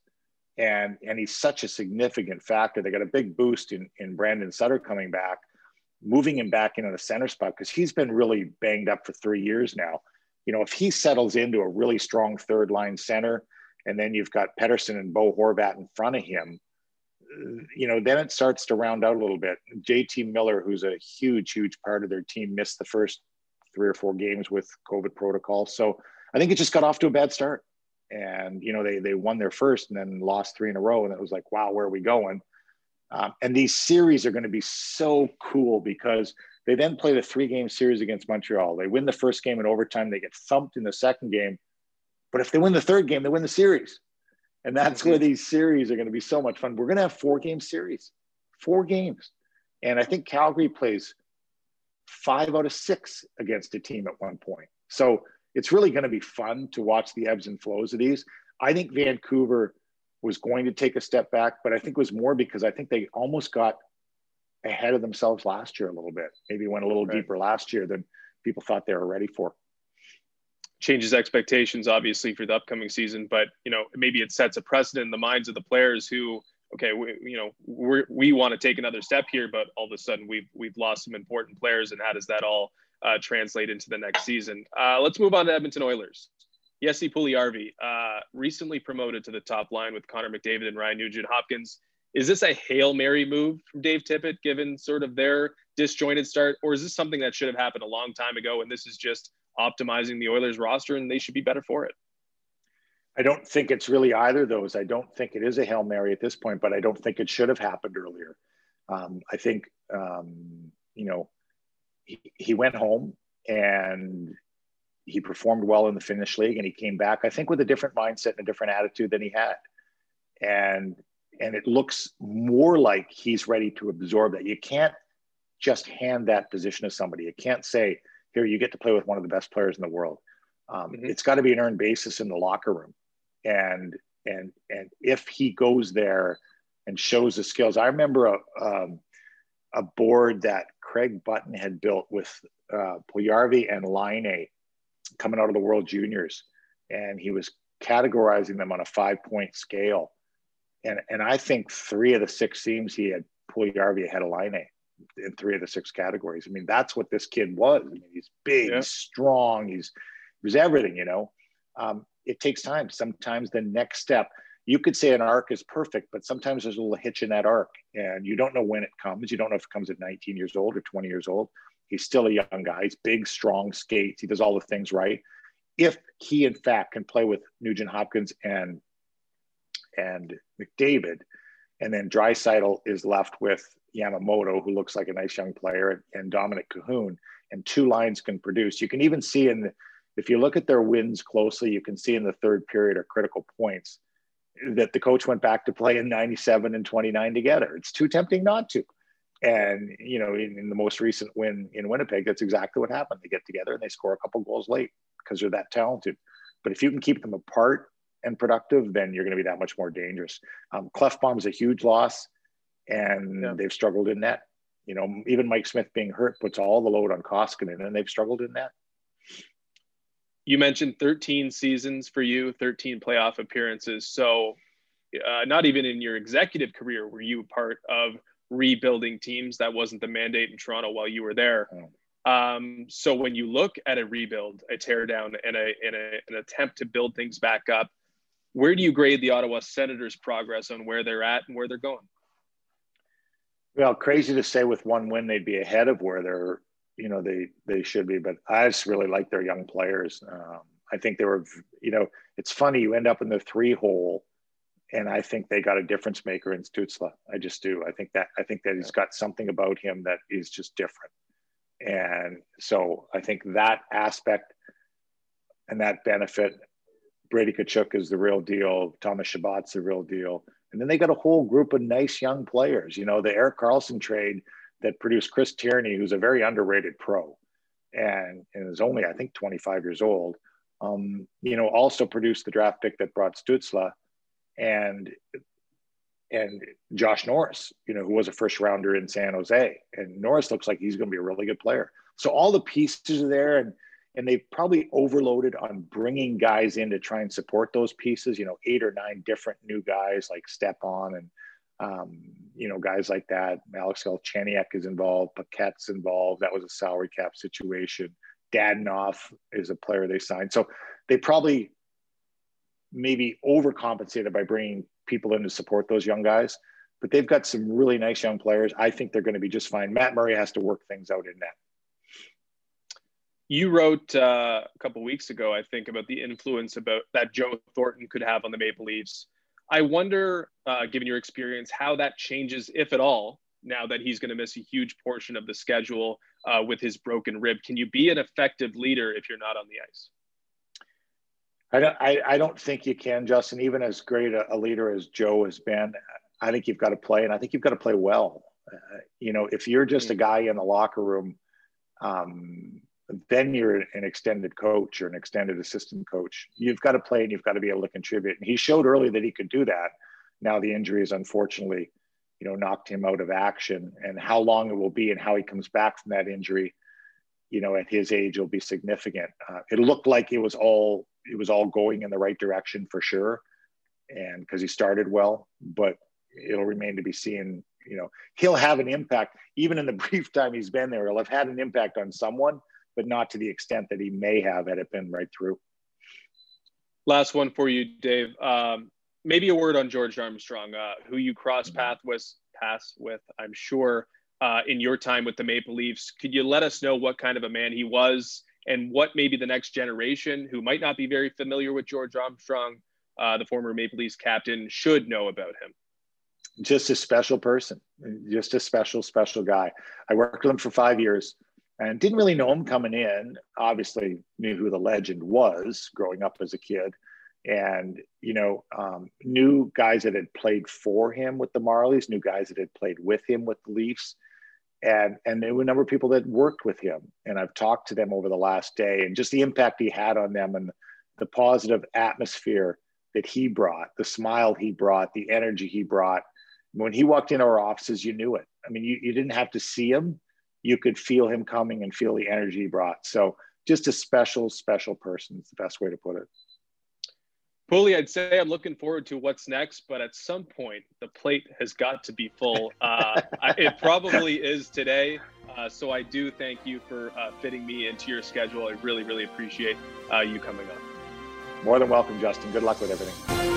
And, and he's such a significant factor. They got a big boost in, in Brandon Sutter coming back, moving him back into the center spot because he's been really banged up for three years now. You know, if he settles into a really strong third line center, and then you've got Pettersson and Bo Horvat in front of him, you know, then it starts to round out a little bit. JT Miller, who's a huge, huge part of their team, missed the first three or four games with COVID protocol. So I think it just got off to a bad start. And, you know, they, they won their first and then lost three in a row. And it was like, wow, where are we going? Um, and these series are going to be so cool because they then play the three game series against Montreal. They win the first game in overtime. They get thumped in the second game. But if they win the third game, they win the series. And that's where these series are going to be so much fun. We're going to have four game series, four games. And I think Calgary plays five out of six against a team at one point. So it's really going to be fun to watch the ebbs and flows of these. I think Vancouver was going to take a step back, but I think it was more because I think they almost got ahead of themselves last year a little bit. Maybe went a little right. deeper last year than people thought they were ready for changes expectations obviously for the upcoming season but you know maybe it sets a precedent in the minds of the players who okay we, you know we we want to take another step here but all of a sudden we've we've lost some important players and how does that all uh, translate into the next season uh, let's move on to edmonton oilers Jesse Puljujarvi, uh, recently promoted to the top line with Connor McDavid and Ryan Nugent Hopkins. Is this a Hail Mary move from Dave Tippett, given sort of their disjointed start? Or is this something that should have happened a long time ago and this is just optimizing the Oilers roster, and they should be better for it. I don't think it's really either of those. I don't think it is a Hail Mary at this point, but I don't think it should have happened earlier. Um, I think, um, you know, he, he went home and he performed well in the Finnish league and he came back, I think, with a different mindset and a different attitude than he had. And and it looks more like he's ready to absorb that. You can't just hand that position to somebody. You can't say, here you get to play with one of the best players in the world. Um, mm-hmm. It's got to be an earned basis in the locker room, and and and if he goes there and shows the skills, I remember a um, a board that Craig Button had built with uh, and Laine coming out of the World Juniors, and he was categorizing them on a five point scale, and and I think three of the six teams he had Puljujarvi ahead of Laine in three of the six categories. I mean, that's what this kid was. I mean, he's big, yeah. strong, he's he was everything, you know. Um, it takes time. Sometimes the next step, you could say an arc is perfect, but sometimes there's a little hitch in that arc, and you don't know when it comes. You don't know if it comes at 19 years old or 20 years old. He's still a young guy. He's big, strong, skates. He does all the things right. If he, in fact, can play with Nugent Hopkins and and McDavid, and then Draisaitl is left with Yamamoto, who looks like a nice young player, and Dominik Kahun, and two lines can produce. You can even see in the, if you look at their wins closely, you can see in the third period are critical points that the coach went back to play in 97 and 29 together. It's too tempting not to. And you know, in, in, the most recent win in Winnipeg, that's exactly what happened. They get together and they score a couple goals late because they're that talented. But if you can keep them apart and productive, then you're going to be that much more dangerous. Um, is a huge loss, and yeah. they've struggled in net. You know, even Mike Smith being hurt puts all the load on Koskinen, and they've struggled in net. You mentioned 13 seasons for you, 13 playoff appearances. So, uh, not even in your executive career were you part of rebuilding teams. That wasn't the mandate in Toronto while you were there. Um, so when you look at a rebuild, a teardown, and a, and a, an attempt to build things back up, where do you grade the Ottawa Senators' progress on where they're at and where they're going? Well, crazy to say with one win they'd be ahead of where they're, you know, they they should be. But I just really like their young players. Um, I think they were, you know, it's funny you end up in the three hole, and I think they got a difference maker in Stützle. I just do. I think that I think that he's got something about him that is just different, and so I think that aspect and that benefit Brady Tkachuk is the real deal. Thomas Chabot's the real deal. And then they got a whole group of nice young players. You know, the Erik Karlsson trade that produced Chris Tierney, who's a very underrated pro and, and is only, I think, 25 years old. Um, you know, also produced the draft pick that brought Stützle and and Josh Norris, you know, who was a first rounder in San Jose. And Norris looks like he's going to be a really good player. So all the pieces are there. And and they've probably overloaded on bringing guys in to try and support those pieces. You know, eight or nine different new guys like Stepan and um, you know guys like that. Alex Galchenyuk is involved. Paquette's involved. That was a salary cap situation. Dadonov is a player they signed. So they probably maybe overcompensated by bringing people in to support those young guys. But they've got some really nice young players. I think they're going to be just fine. Matt Murray has to work things out in net you wrote uh, a couple weeks ago, I think, about the influence about that Joe Thornton could have on the Maple Leafs. I wonder, uh, given your experience, how that changes, if at all, now that he's going to miss a huge portion of the schedule uh, with his broken rib. Can you be an effective leader if you're not on the ice? I don't. I, I don't think you can, Justin. Even as great a, a, leader as Joe has been, I think you've got to play, and I think you've got to play well. Uh, you know, if you're just a mm. guy in the locker room, um, then you're an extended coach or an extended assistant coach. You've got to play and you've got to be able to contribute. And he showed early that he could do that. Now the injury has unfortunately, you know, knocked him out of action. And how long it will be and how he comes back from that injury, you know, at his age will be significant. Uh, it looked like it was all it was all going in the right direction for sure, and because he started well, but it'll remain to be seen. You know, he'll have an impact even in the brief time he's been there. He'll have had an impact on someone but not to the extent that he may have had it been right through. Last one for you, Dave. Um, maybe a word on George Armstrong, uh, who you cross path was pass with, I'm sure, uh, in your time with the Maple Leafs. Could you let us know what kind of a man he was and what maybe the next generation who might not be very familiar with George Armstrong, uh, the former Maple Leafs captain, should know about him? Just a special person, just a special, special guy. I worked with him for five years and didn't really know him coming in. Obviously, knew who the legend was growing up as a kid, and you know, um, knew guys that had played for him with the Marlies, knew guys that had played with him with the Leafs, and and there were a number of people that worked with him. And I've talked to them over the last day, and just the impact he had on them, and the positive atmosphere that he brought, the smile he brought, the energy he brought. When he walked in our offices, you knew it. I mean, you, you didn't have to see him you could feel him coming and feel the energy he brought. So just a special, special person is the best way to put it. Pulley, I'd say I'm looking forward to what's next, but at some point the plate has got to be full. Uh, it probably is today. Uh, so I do thank you for uh, fitting me into your schedule. I really, really appreciate uh, you coming on. More than welcome, Justin. Good luck with everything.